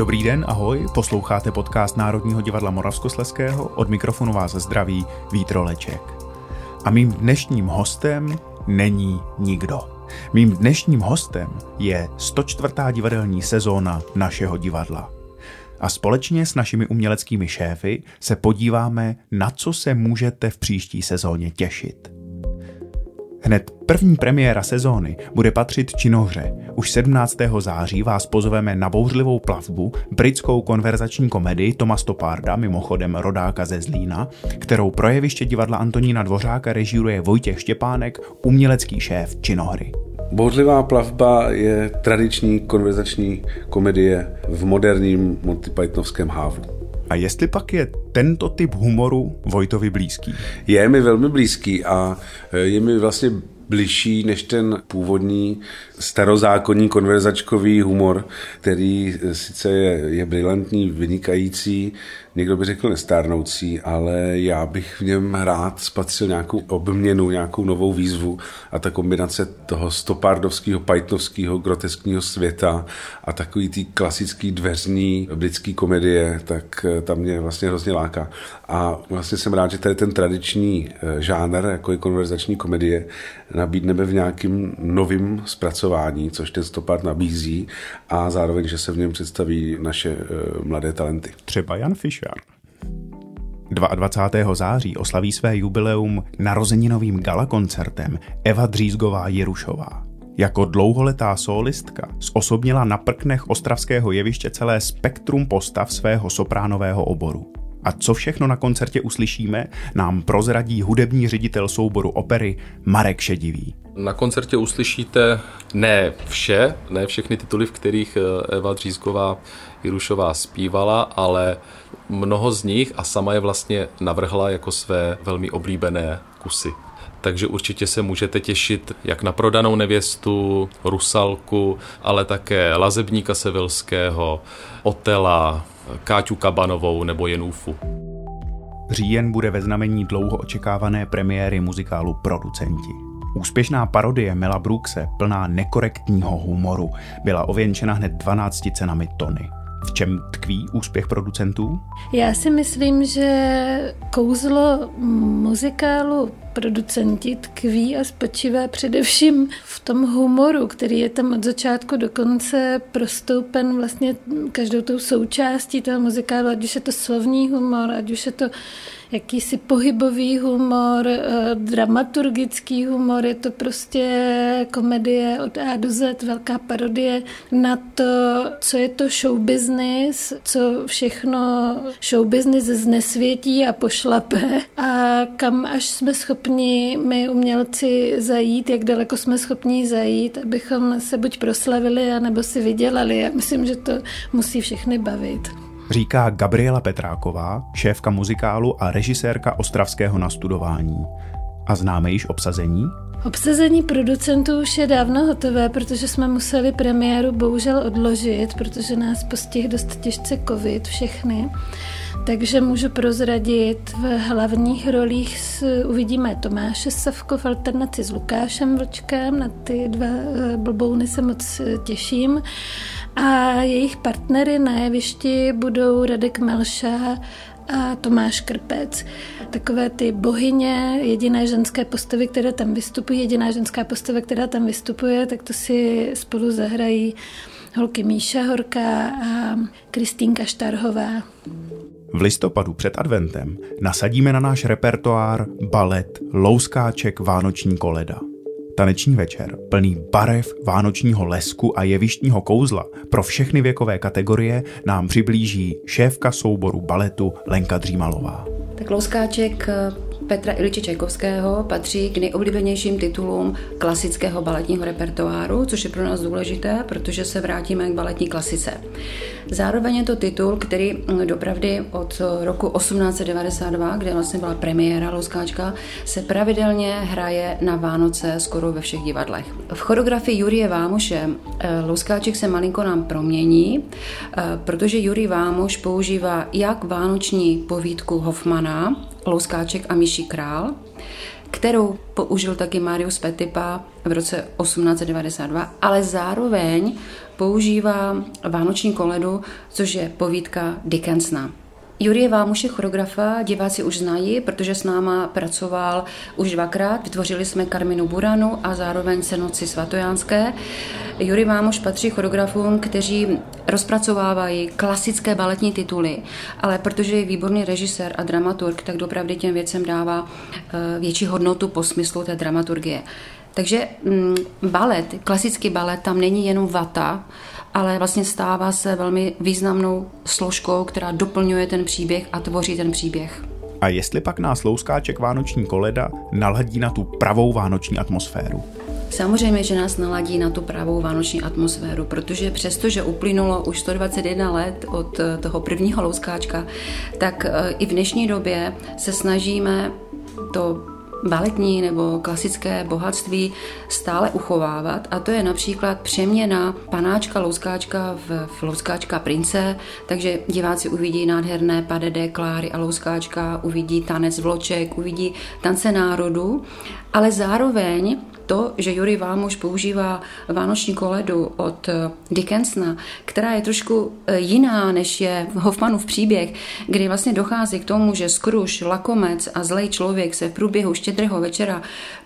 Dobrý den, ahoj, posloucháte podcast Národního divadla Moravskosleského, od mikrofonu vás zdraví Vítroleček. A mým dnešním hostem není nikdo. Mým dnešním hostem je 104. divadelní sezóna našeho divadla. A společně s našimi uměleckými šéfy se podíváme, na co se můžete v příští sezóně těšit. Hned první premiéra sezóny bude patřit činohře. Už 17. září vás pozveme na bouřlivou plavbu, britskou konverzační komedii Toma Stoparda, mimochodem rodáka ze Zlína, kterou pro jeviště divadla Antonína Dvořáka režíruje Vojtěch Štěpánek, umělecký šéf činohry. Bouřlivá plavba je tradiční konverzační komedie v moderním Monty Pythonovském hávu. A jestli pak je tento typ humoru Vojtovi blízký? Je mi velmi blízký a je mi vlastně bližší než ten původní starozákonní konverzačkový humor, který sice je, je brilantní, vynikající, někdo by řekl nestárnoucí, ale já bych v něm rád spatřil nějakou obměnu, nějakou novou výzvu a ta kombinace toho stopardovského, pajtnovského, groteskního světa a takový tý klasický dveřní britský komedie, tak eh, tam mě vlastně hrozně láká. A vlastně jsem rád, že tady ten tradiční eh, žánr, jako je konverzační komedie, nabídneme v nějakým novým zpracování, což ten stopard nabízí a zároveň, že se v něm představí naše eh, mladé talenty. Třeba Jan Fischer. 22. září oslaví své jubileum narozeninovým galakoncertem Eva Dřízgová Jerušová. Jako dlouholetá solistka zosobnila na prknech ostravského jeviště celé spektrum postav svého sopránového oboru. A co všechno na koncertě uslyšíme, nám prozradí hudební ředitel souboru opery Marek Šedivý. Na koncertě uslyšíte ne vše, ne všechny tituly, v kterých eh, Eva Dřízková Jirušová zpívala, ale mnoho z nich a sama je vlastně navrhla jako své velmi oblíbené kusy. Takže určitě se můžete těšit jak na prodanou nevěstu, Rusalku, ale také Lazebníka Sevilského, Otela, Káťu Kabanovou nebo Jenůfu. Říjen bude ve znamení dlouho očekávané premiéry muzikálu Producenti. Úspěšná parodie Mela Brookse, plná nekorektního humoru, byla ověnčena hned 12 cenami Tony. V čem tkví úspěch producentů? Já si myslím, že kouzlo muzikálu producenti tkví a spočívá především v tom humoru, který je tam od začátku do konce prostoupen vlastně každou tou součástí toho muzikálu, ať už je to slovní humor, ať už je to jakýsi pohybový humor, eh, dramaturgický humor, je to prostě komedie od A do Z, velká parodie na to, co je to show business, co všechno show business znesvětí a pošlape a kam až jsme schopni my umělci zajít, jak daleko jsme schopni zajít, abychom se buď proslavili, anebo si vydělali. Já myslím, že to musí všechny bavit říká Gabriela Petráková, šéfka muzikálu a režisérka Ostravského nastudování. A známe již obsazení? Obsazení producentů už je dávno hotové, protože jsme museli premiéru bohužel odložit, protože nás postihl dost těžce covid všechny. Takže můžu prozradit, v hlavních rolích uvidíme Tomáše Savko v alternaci s Lukášem Vlčkem, na ty dva eh, blbouny se moc eh, těším. A jejich partnery na jevišti budou Radek Melša a Tomáš Krpec. Takové ty bohyně, jediné ženské postavy, které tam vystupují, jediná ženská postava, která tam vystupuje, tak to si spolu zahrají holky Míša Horká a Kristýnka Štarhová. V listopadu před adventem nasadíme na náš repertoár balet Louskáček Vánoční koleda. Taneční večer, plný barev, vánočního lesku a jevištního kouzla pro všechny věkové kategorie nám přiblíží šéfka souboru baletu Lenka Dřímalová. Tak Louskáček Petra Iliče Čajkovského patří k nejoblíbenějším titulům klasického baletního repertoáru, což je pro nás důležité, protože se vrátíme k baletní klasice. Zároveň je to titul, který dopravdy od roku 1892, kde vlastně byla premiéra Louskáčka, se pravidelně hraje na Vánoce skoro ve všech divadlech. V choreografii Jurie Vámoše eh, Louskáček se malinko nám promění, eh, protože Jurij Vámoš používá jak vánoční povídku Hoffmana, Louskáček a Myší král, kterou použil taky Marius Petipa v roce 1892, ale zároveň používá Vánoční koledu, což je povídka Dickensna. Jurie Vámuše, choreografa, diváci už znají, protože s náma pracoval už dvakrát. Vytvořili jsme Karminu Buranu a zároveň se noci svatojánské. Jurie Vámuš patří choreografům, kteří rozpracovávají klasické baletní tituly, ale protože je výborný režisér a dramaturg, tak dopravdy těm věcem dává eh, větší hodnotu po smyslu té dramaturgie. Takže mm, balet, klasický balet, tam není jenom vata, ale vlastně stává se velmi významnou složkou, která doplňuje ten příběh a tvoří ten příběh. A jestli pak nás louskáček Vánoční koleda naladí na tu pravou vánoční atmosféru? Samozřejmě, že nás naladí na tu pravou vánoční atmosféru, protože přesto, že uplynulo už 121 let od eh, toho prvního louskáčka, tak eh, i v dnešní době se snažíme to baletní nebo klasické bohatství stále uchovávat. A to je například přeměna panáčka louskáčka v, louskáčka prince, takže diváci uvidí nádherné padede Kláry a louskáčka, uvidí tanec vloček, uvidí tance národu, ale zároveň to, že Juri Vámoš používá vánoční koledu od Dickensna, která je trošku eh, jiná, než je Hoffmanův příběh, kdy vlastně dochází k tomu, že skruš, lakomec a zlej člověk se v průběhu štědrého večera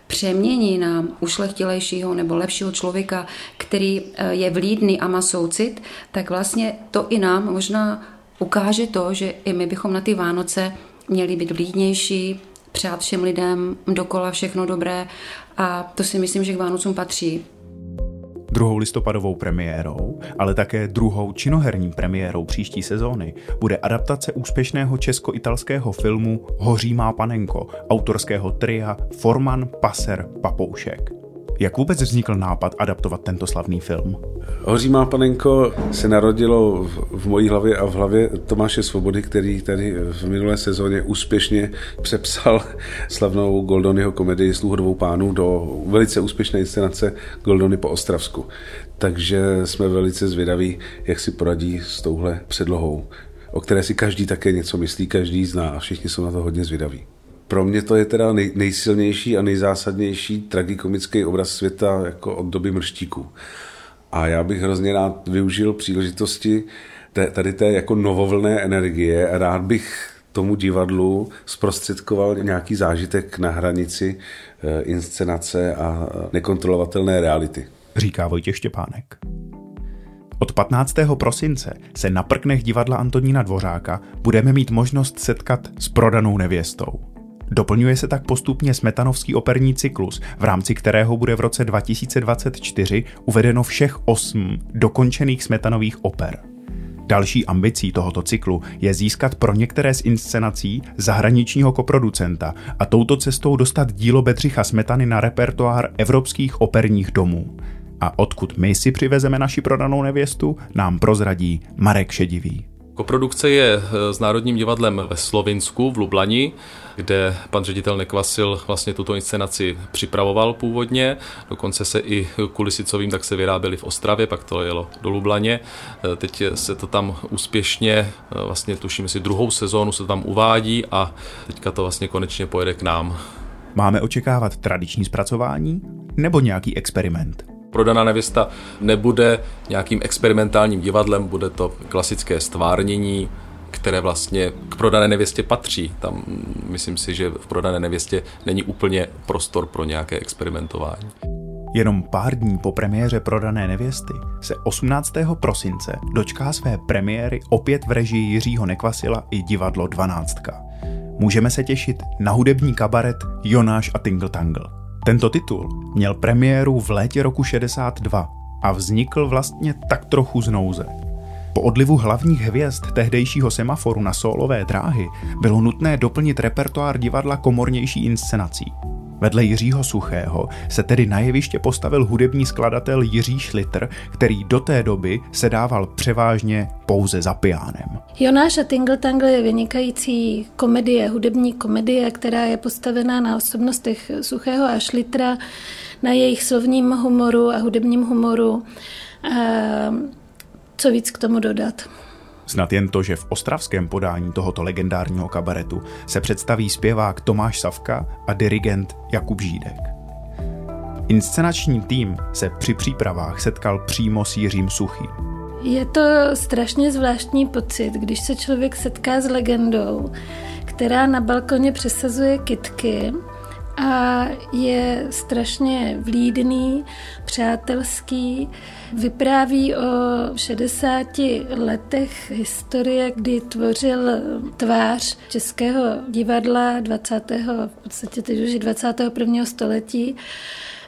přemění na ušlechtilejšího nebo lepšího člověka, který eh, je vlídný a má soucit, tak vlastně to i nám možná ukáže to, že i my bychom na ty Vánoce měli být vlídnější, přát všem lidem dokola všechno dobré a to si myslím, že k Vánocům patří. Druhou listopadovou premiérou, ale také druhou činoherní premiérou příští sezóny bude adaptace úspěšného česko-italského filmu Hoří má panenko autorského tria Forman, Paser, Papoušek. Jak vůbec vznikl nápad adaptovat tento slavný film? Hoří má panenko se narodilo v, v mojí hlavě a v hlavě Tomáše Svobody, který tady v minulé sezóně úspěšně přepsal slavnou Goldonyho komedii Sluhodovou pánu do velice úspěšné inscenace Goldony po Ostravsku. Takže jsme velice zvědaví, jak si poradí s touhle předlohou, o které si každý také něco myslí, každý zná a všichni jsou na to hodně zvědaví. Pro mě to je teda nej, nejsilnější a nejzásadnější tragikomický obraz světa jako od doby mrštíků. A já bych hrozně rád využil příležitosti té, tady té jako novovlné energie a rád bych tomu divadlu zprostředkoval nějaký zážitek na hranici e, inscenace a nekontrolovatelné reality. Říká Vojtěch Štěpánek. Od 15. prosince se na prknech divadla Antonína Dvořáka budeme mít možnost setkat s prodanou nevěstou. Doplňuje se tak postupně smetanovský operní cyklus, v rámci kterého bude v roce 2024 uvedeno všech osm dokončených smetanových oper. Další ambicí tohoto cyklu je získat pro některé z inscenací zahraničního koproducenta a touto cestou dostat dílo Bedřicha Smetany na repertoár evropských operních domů. A odkud my si přivezeme naši prodanou nevěstu, nám prozradí Marek Šedivý. Koprodukce je eh, s Národním divadlem ve Slovinsku, v Lublani, kde pan ředitel Nekvasil vlastně tuto inscenaci připravoval původně. Dokonce se i kulisicovým tak se vyráběli v Ostravě, pak to jelo do Lublaně. Eh, teď se to tam úspěšně, eh, vlastně tuším si druhou sezónu se to tam uvádí a teďka to vlastně konečně pojede k nám. Máme očekávat tradiční zpracování nebo nějaký experiment? Prodaná nevěsta nebude nějakým experimentálním divadlem, bude to klasické stvárnění, které vlastně k prodané nevěstě patří. Tam myslím si, že v prodané nevěstě není úplně prostor pro nějaké experimentování. Jenom pár dní po premiéře Prodané nevěsty se 18. prosince dočká své premiéry opět v režii Jiřího Nekvasila i divadlo 12. Můžeme se těšit na hudební kabaret Jonáš a Tingle Tangle. Tento titul měl premiéru v létě roku 62 a vznikl vlastně tak trochu z nouze. Po odlivu hlavních hvězd tehdejšího semaforu na solové dráhy bylo nutné doplnit repertoár divadla komornější inscenací. Vedle Jiřího Suchého se tedy na jeviště postavil hudební skladatel Jiří Šlitr, který do té doby se dával převážně pouze za piánem. Jonáš a Tingle Tangle je vynikající komedie, hudební komedie, která je postavená na osobnostech Suchého a Šlitra, na jejich slovním humoru a hudebním humoru. Co víc k tomu dodat? Snad jen to, že v ostravském podání tohoto legendárního kabaretu se představí zpěvák Tomáš Savka a dirigent Jakub Žídek. Inscenační tým se při přípravách setkal přímo s Jiřím Suchým. Je to strašně zvláštní pocit, když se člověk setká s legendou, která na balkoně přesazuje kitky a je strašně vlídný, přátelský. Vypráví o 60 letech historie, kdy tvořil tvář českého divadla 20. v podstatě teď už 21. století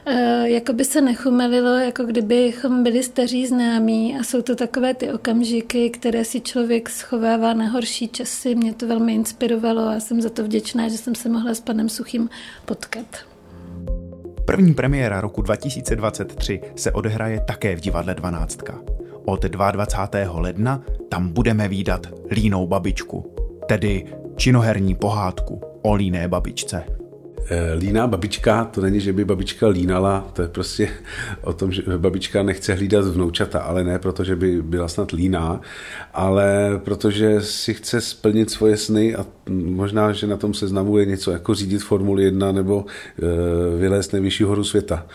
Eh, jako by se nechumelilo, jako kdybychom byli staří známí a jsou to takové ty okamžiky, které si člověk schovává na horší časy. Mě to velmi inspirovalo a jsem za to vděčná, že jsem se mohla s panem Suchým potkat. První premiéra roku 2023 se odehraje také v divadle 12. Od 22. ledna tam budeme výdat Línou babičku, tedy činoherní pohádku o líné babičce. Eh, líná babička, to není, že by babička línala, to je prostě o tom, že babička nechce hlídat vnoučata, ale ne protože by byla snad líná, ale protože si chce splnit svoje sny a možná, že na tom seznamu je něco jako řídit Formuli 1 nebo eh, vylézt nejvyšší horu světa.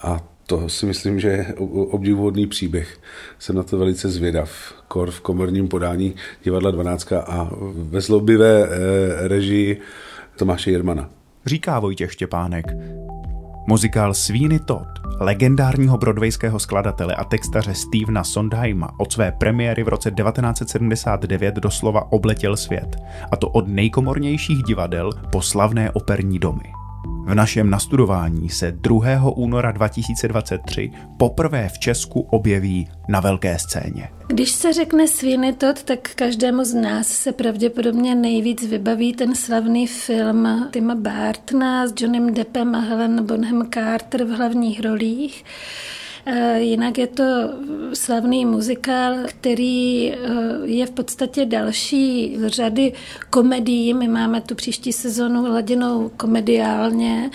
A to si myslím, že je obdivuhodný příběh. Jsem na to velice zvědav. Kor v komorním podání divadla 12 a ve zlobivé eh, režii Tomáše Jermana říká Vojtěch Štěpánek. Muzikál Sweeney Todd, legendárního broadwayského skladatele a textaře Stevena Sondheima od své premiéry v roce 1979 doslova obletěl svět, a to od nejkomornějších divadel po slavné operní domy. V našem nastudování se 2. února 2023 poprvé v Česku objeví na velké scéně. Když se řekne Svinitod, tak každému z nás se pravděpodobně nejvíc vybaví ten slavný film Tima Bartna s Johnnym Deppem a Helen Bonham Carter v hlavních rolích. Eh, jinak je to slavný muzikál, který eh, je v podstatě další z řady komedií. My máme tu příští sezonu laděnou komediálně.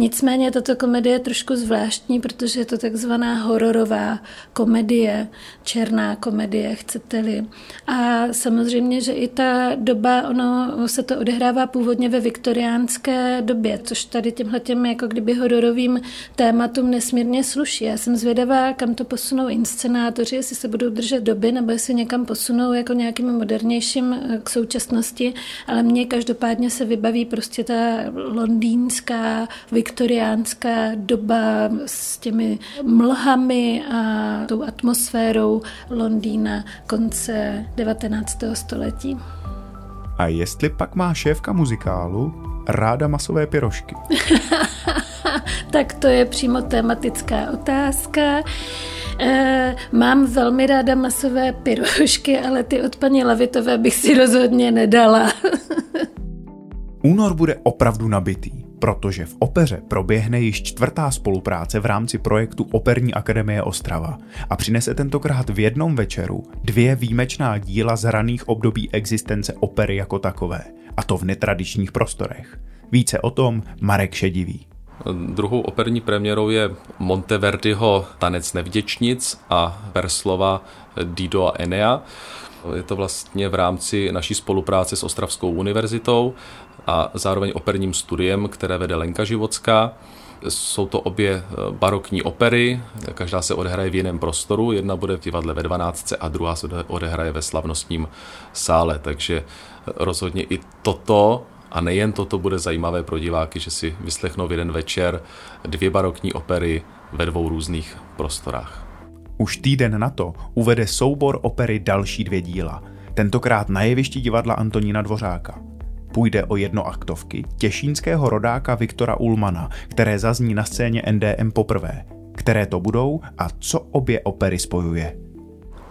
Nicméně tato komedie je trošku zvláštní, protože je to takzvaná hororová komedie, černá komedie, chcete-li. A samozřejmě, že i ta doba, ono se to odehrává původně ve viktoriánské době, což tady těmhle těm jako kdyby hororovým tématům nesmírně sluší. Já jsem zvědavá, kam to posunou inscenátoři, jestli se budou držet doby, nebo jestli někam posunou jako nějakým modernějším eh, k současnosti, ale mně každopádně se vybaví prostě ta londýnská, viktoriánská doba s těmi mlhami a tou atmosférou Londýna konce 19. století. A jestli pak má šéfka muzikálu ráda masové pirošky? tak to je přímo tematická otázka. E, mám velmi ráda masové pirošky, ale ty od paní Lavitové bych si rozhodně nedala. Únor bude opravdu nabitý protože v opeře proběhne již čtvrtá spolupráce v rámci projektu Operní akademie Ostrava a přinese tentokrát v jednom večeru dvě výjimečná díla z raných období existence opery jako takové, a to v netradičních prostorech. Více o tom Marek Šedivý. Druhou operní premiérou je Monteverdiho Tanec nevděčnic a Perslova Dido a Enea. Je to vlastně v rámci naší spolupráce s Ostravskou univerzitou a zároveň operním studiem, které vede Lenka Živocká. Jsou to obě eh, barokní opery, každá se odehraje v jiném prostoru, jedna bude v divadle ve 12 a druhá se odehraje ve slavnostním sále, takže eh, rozhodně i toto a nejen toto bude zajímavé pro diváky, že si vyslechnou v jeden večer dvě barokní opery ve dvou různých prostorách. Už týden na to uvede soubor opery další dvě díla, tentokrát na jevišti divadla Antonína Dvořáka. Půjde o jednoaktovky těšínského rodáka Viktora Ulmana, které zazní na scéně NDM poprvé. Které to budou a co obě opery spojuje?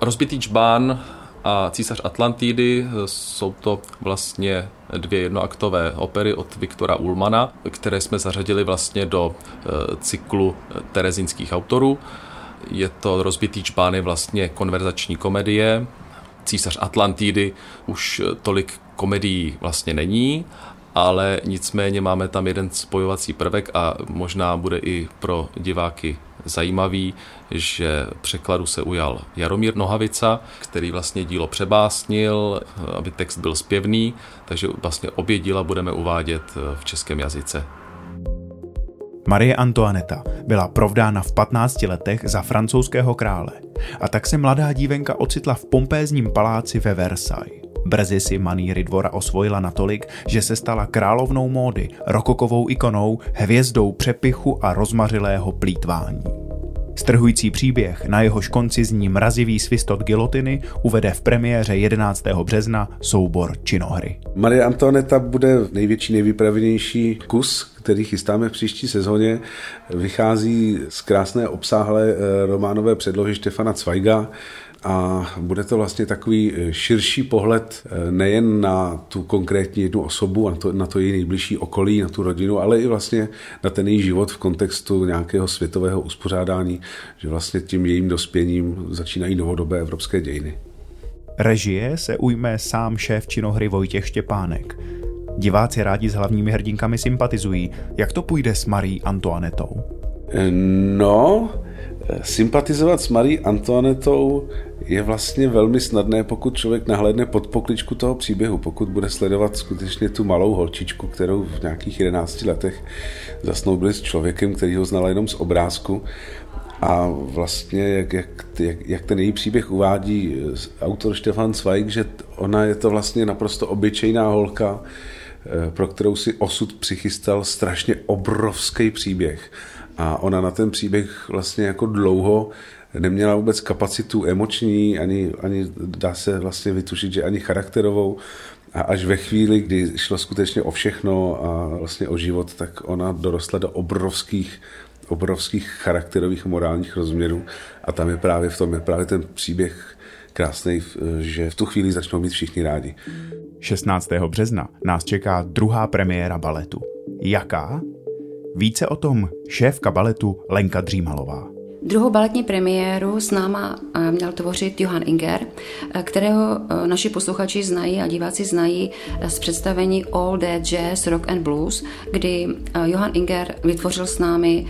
Rozbitý čbán a Císař Atlantidy jsou to vlastně dvě jednoaktové opery od Viktora Ulmana, které jsme zařadili vlastně do eh, cyklu terezínských autorů. Je to Rozbitý čbán je vlastně konverzační komedie, Císař Atlantidy už tolik komedií vlastně není, ale nicméně máme tam jeden spojovací prvek a možná bude i pro diváky zajímavý, že překladu se ujal Jaromír Nohavica, který vlastně dílo přebásnil, aby text byl zpěvný, takže vlastně obě díla budeme uvádět v českém jazyce. Marie Antoineta byla provdána v 15 letech za francouzského krále a tak se mladá dívenka ocitla v pompézním paláci ve Versailles. Brzy si maníry dvora osvojila natolik, že se stala královnou módy, rokokovou ikonou, hvězdou přepichu a rozmařilého plítvání. Strhující příběh, na jehož konci zní mrazivý svist od gilotiny, uvede v premiéře 11. března soubor činohry. Marie Antoineta bude největší, nejvypravenější kus, který chystáme v příští sezóně. Vychází z krásné obsáhlé eh, románové předlohy Štefana Zweiga, a bude to vlastně takový eh, širší pohled eh, nejen na tu konkrétní jednu osobu, na to, na to její nejbližší okolí, na tu rodinu, ale i vlastně na ten její život v kontextu nějakého světového uspořádání, že vlastně tím jejím dospěním začínají novodobé evropské dějiny. Režie se ujme sám šéf činohry Vojtěch Štěpánek. Diváci rádi s hlavními hrdinkami sympatizují. Jak to půjde s Marí Antoanetou? No, sympatizovat s Marí Antoanetou je vlastně velmi snadné, pokud člověk nahlédne pod pokličku toho příběhu, pokud bude sledovat skutečně tu malou holčičku, kterou v nějakých 11 letech zasnoubili s člověkem, který ho znala jenom z obrázku. A vlastně, jak, jak, jak, jak ten její příběh uvádí autor Stefan Zweig, že ona je to vlastně naprosto obyčejná holka, pro kterou si osud přichystal strašně obrovský příběh. A ona na ten příběh vlastně jako dlouho neměla vůbec kapacitu emoční, ani, ani dá se vlastně vytušit, že ani charakterovou. A až ve chvíli, kdy šlo skutečně o všechno a vlastně o život, tak ona dorostla do obrovských obrovských charakterových morálních rozměrů a tam je právě v tom je právě ten příběh krásný, že v tu chvíli začnou být všichni rádi. 16. března nás čeká druhá premiéra baletu. Jaká? Více o tom šéfka baletu Lenka Dřímalová. Druhou baletní premiéru s náma eh, měl tvořit Johan Inger, eh, kterého eh, naši posluchači znají a diváci znají z představení All That Jazz, Rock and Blues, kdy Johan Inger vytvořil s námi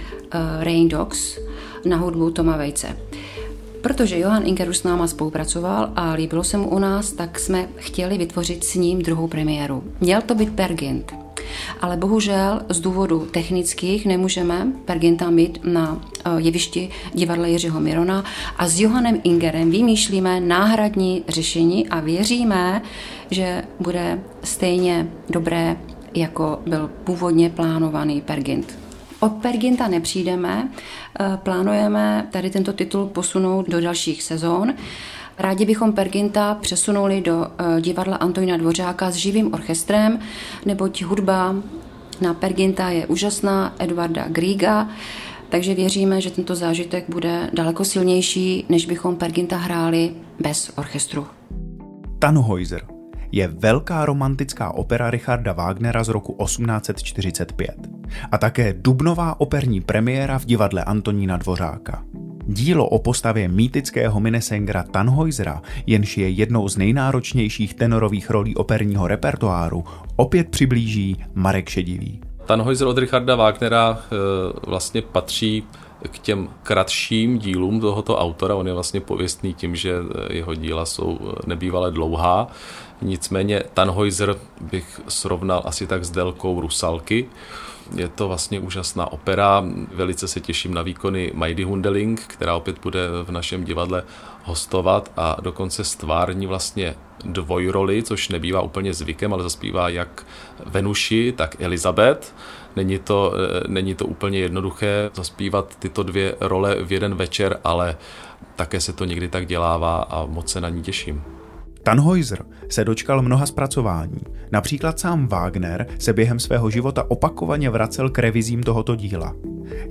Rain Dogs na hudbu Toma Vejce. Protože Johan Inger už s náma spolupracoval a líbilo se mu u nás, tak jsme chtěli vytvořit s ním druhou premiéru. Měl to být Pergint, ale bohužel z důvodu technických nemůžeme Perginta mít na eh, jevišti divadla Jiřího Mirona a s Johanem Ingerem vymýšlíme náhradní řešení a věříme, že bude stejně dobré, jako byl původně plánovaný Pergint. Od Perginta nepřijdeme, eh, plánujeme tady tento titul posunout do dalších sezón. Rádi bychom Perginta přesunuli do eh, divadla Antonína Dvořáka s živým orchestrem, neboť hudba na Perginta je úžasná, Edvarda Griega, takže věříme, že tento zážitek bude daleko silnější, než bychom Perginta hráli bez orchestru. Tannhäuser je velká romantická opera Richarda Wagnera z roku 1845 a také dubnová operní premiéra v divadle Antonína Dvořáka. Dílo o postavě mýtického minesengera Tannhäusera, jenž je jednou z nejnáročnějších tenorových rolí operního repertoáru, opět přiblíží Marek Šedivý. Tannhäuser od Richarda Wagnera eh, vlastně patří k těm kratším dílům tohoto autora. On je vlastně pověstný tím, že eh, jeho díla jsou eh, nebývalé dlouhá. Nicméně Tannhäuser bych srovnal asi tak s délkou Rusalky. Je to vlastně úžasná opera. Velice se těším na výkony Majdy Hundeling, která opět bude v našem divadle hostovat a dokonce stvární vlastně dvojroli, což nebývá úplně zvykem, ale zaspívá jak Venuši, tak Elizabeth. Není to, eh, není to úplně jednoduché zaspívat tyto dvě role v jeden večer, ale také se to někdy tak dělává a moc se na ní těším. Tannhäuser se dočkal mnoha zpracování. Například sám Wagner se během svého života opakovaně vracel k revizím tohoto díla.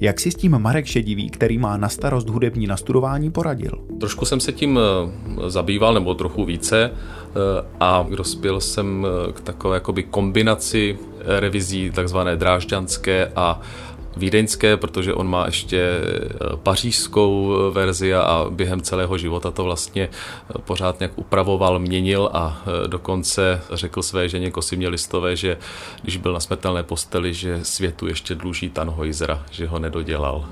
Jak si s tím Marek Šedivý, který má na starost hudební nastudování, poradil? Trošku jsem se tím eh, zabýval, nebo trochu více, eh, a dospěl jsem eh, k takové jakoby kombinaci revizí takzvané drážďanské a vídeňské, protože on má ještě eh, pařížskou eh, verzi a během celého života to vlastně eh, pořád nějak upravoval, měnil a dokonce řekl své ženě Kosimě Listové, že když byl na smrtelné posteli, že světu ještě dluží Tannhäusera, že ho nedodělal.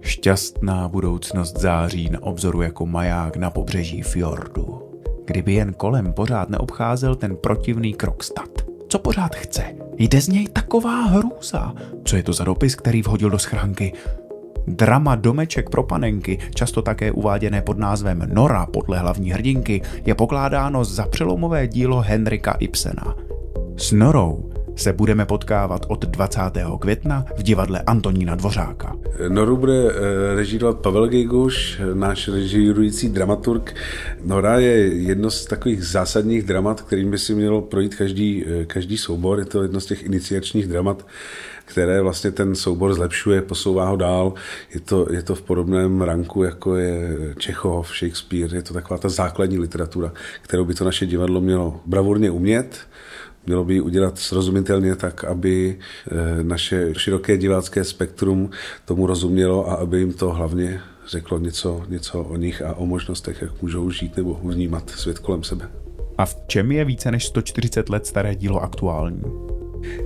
Šťastná budoucnost září na obzoru jako maják na pobřeží fjordu. Kdyby jen kolem pořád neobcházel ten protivný krokstat. Co pořád chce? Jde z něj taková hrůza. Co je to za dopis, který vhodil do schránky? Drama Domeček pro panenky, často také uváděné pod názvem Nora podle hlavní hrdinky, je pokládáno za přelomové dílo Henrika Ibsena. S Norou se budeme potkávat od 20. května v divadle Antonína Dvořáka. Noru bude eh, režírovat Pavel Gejguš, náš režírující dramaturg. Nora je jedno z takových zásadních dramat, kterým by si mělo projít každý, eh, každý soubor. Je to jedno z těch iniciačních dramat, které vlastně ten soubor zlepšuje, posouvá ho dál. Je to, je to v podobném ranku, jako je Čechov, Shakespeare. Je to taková ta základní literatura, kterou by to naše divadlo mělo bravurně umět Mělo by ji udělat srozumitelně tak, aby eh, naše široké divácké spektrum tomu rozumělo a aby jim to hlavně řeklo něco, něco o nich a o možnostech, jak můžou žít nebo vnímat svět kolem sebe. A v čem je více než 140 let staré dílo aktuální?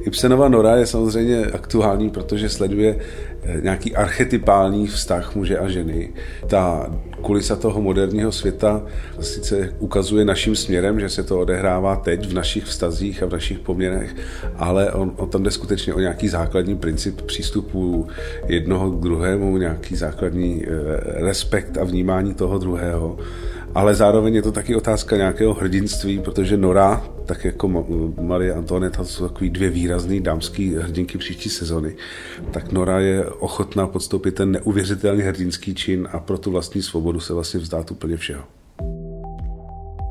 Ibsenova Nora je samozřejmě aktuální, protože sleduje eh, nějaký archetypální vztah muže a ženy. Ta kulisa toho moderního světa sice ukazuje naším směrem, že se to odehrává teď v našich vztazích a v našich poměrech, ale on, on tam jde skutečně o nějaký základní princip přístupu jednoho k druhému, nějaký základní eh, respekt a vnímání toho druhého ale zároveň je to taky otázka nějakého hrdinství, protože Nora, tak jako Marie Antoinette, to jsou takový dvě výrazné dámské hrdinky příští sezony, tak Nora je ochotná podstoupit ten neuvěřitelný hrdinský čin a pro tu vlastní svobodu se vlastně vzdát úplně všeho.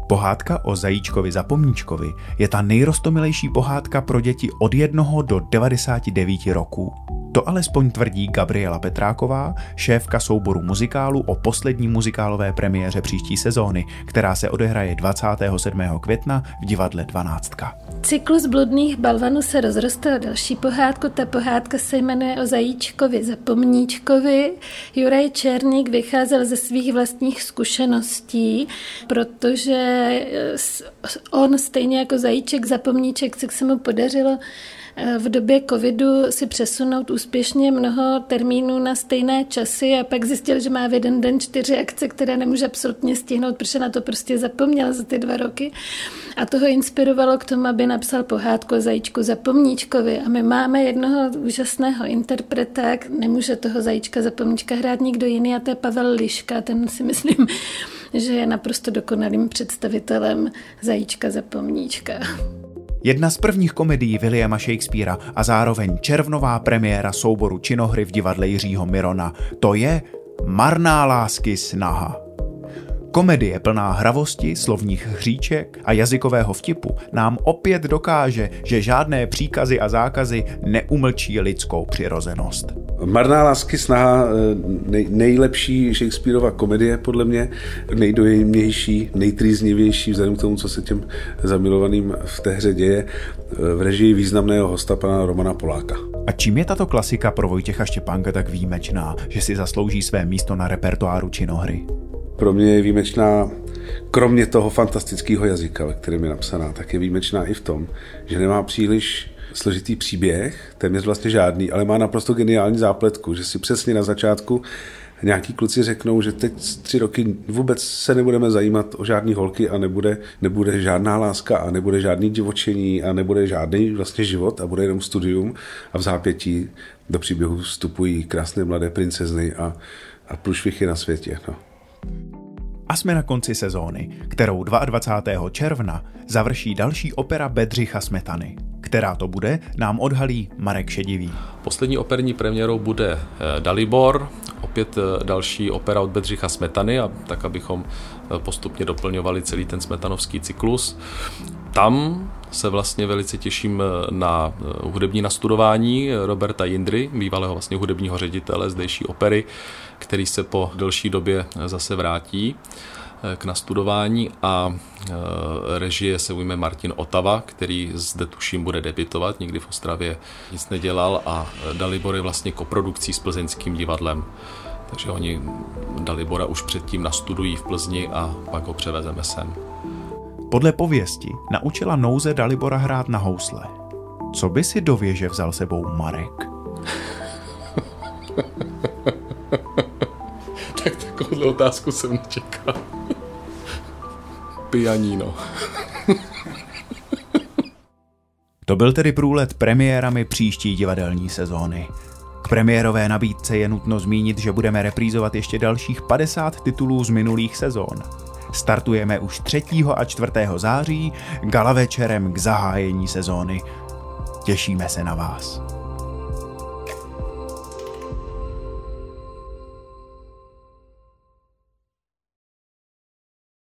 Pohádka o zajíčkovi zapomníčkovi je ta nejrostomilejší pohádka pro děti od jednoho do 99 roků. To alespoň tvrdí Gabriela Petráková, šéfka souboru muzikálu o poslední muzikálové premiéře příští sezóny, která se odehraje 27. května v divadle 12. Cyklus bludných balvanů se rozrostl o další pohádku. Ta pohádka se jmenuje o zajíčkovi zapomníčkovi. Juraj Černík vycházel ze svých vlastních zkušeností, protože on stejně jako zajíček zapomníček, co se mu podařilo v době covidu si přesunout úspěšně mnoho termínů na stejné časy a pak zjistil, že má v jeden den čtyři akce, které nemůže absolutně stihnout, protože na to prostě zapomněl za ty dva roky. A to ho inspirovalo k tomu, aby napsal pohádku o zajíčku zapomníčkovi. A my máme jednoho úžasného interpreta, nemůže toho zajíčka zapomníčka hrát nikdo jiný, a to je Pavel Liška, ten si myslím, že je naprosto dokonalým představitelem zajíčka zapomníčka. Jedna z prvních komedií Williama Shakespearea a zároveň červnová premiéra souboru činohry v divadle Jiřího Mirona. To je Marná lásky snaha. Komedie plná hravosti, slovních hříček a jazykového vtipu nám opět dokáže, že žádné příkazy a zákazy neumlčí lidskou přirozenost. Marná lásky snaha eh, nej, nejlepší Shakespeareova komedie, podle mě, nejdojemnější, nejtrýznivější vzhledem k tomu, co se těm zamilovaným v té hře děje, eh, v režii významného hosta pana Romana Poláka. A čím je tato klasika pro Vojtěcha Štěpánka tak výjimečná, že si zaslouží své místo na repertoáru činohry? Pro mě je výjimečná, kromě toho fantastického jazyka, ve kterém je napsaná, tak je výjimečná i v tom, že nemá příliš složitý příběh, téměř vlastně žádný, ale má naprosto geniální zápletku, že si přesně na začátku nějaký kluci řeknou, že teď tři roky vůbec se nebudeme zajímat o žádný holky a nebude, nebude žádná láska a nebude žádný divočení a nebude žádný vlastně život a bude jenom studium a v zápětí do příběhu vstupují krásné mladé princezny a, a průšvichy na světě. No. A jsme na konci sezóny, kterou 22. června završí další opera Bedřicha Smetany. Která to bude, nám odhalí Marek Šedivý. Poslední operní premiérou bude eh, Dalibor, opět eh, další opera od Bedřicha Smetany, a tak abychom eh, postupně doplňovali celý ten smetanovský cyklus. Tam se vlastně velice těším na hudební nastudování Roberta Jindry, bývalého vlastně hudebního ředitele zdejší opery, který se po delší době zase vrátí k nastudování a režie se ujme Martin Otava, který zde tuším bude debitovat, nikdy v Ostravě nic nedělal a Dalibor je vlastně koprodukcí s plzeňským divadlem. Takže oni Dalibora už předtím nastudují v Plzni a pak ho převezeme sem. Podle pověsti naučila nouze Dalibora hrát na housle. Co by si do věže vzal sebou Marek? takovouhle otázku jsem nečekal. Pianino. To byl tedy průlet premiérami příští divadelní sezóny. K premiérové nabídce je nutno zmínit, že budeme reprízovat ještě dalších 50 titulů z minulých sezón. Startujeme už 3. a 4. září gala večerem k zahájení sezóny. Těšíme se na vás.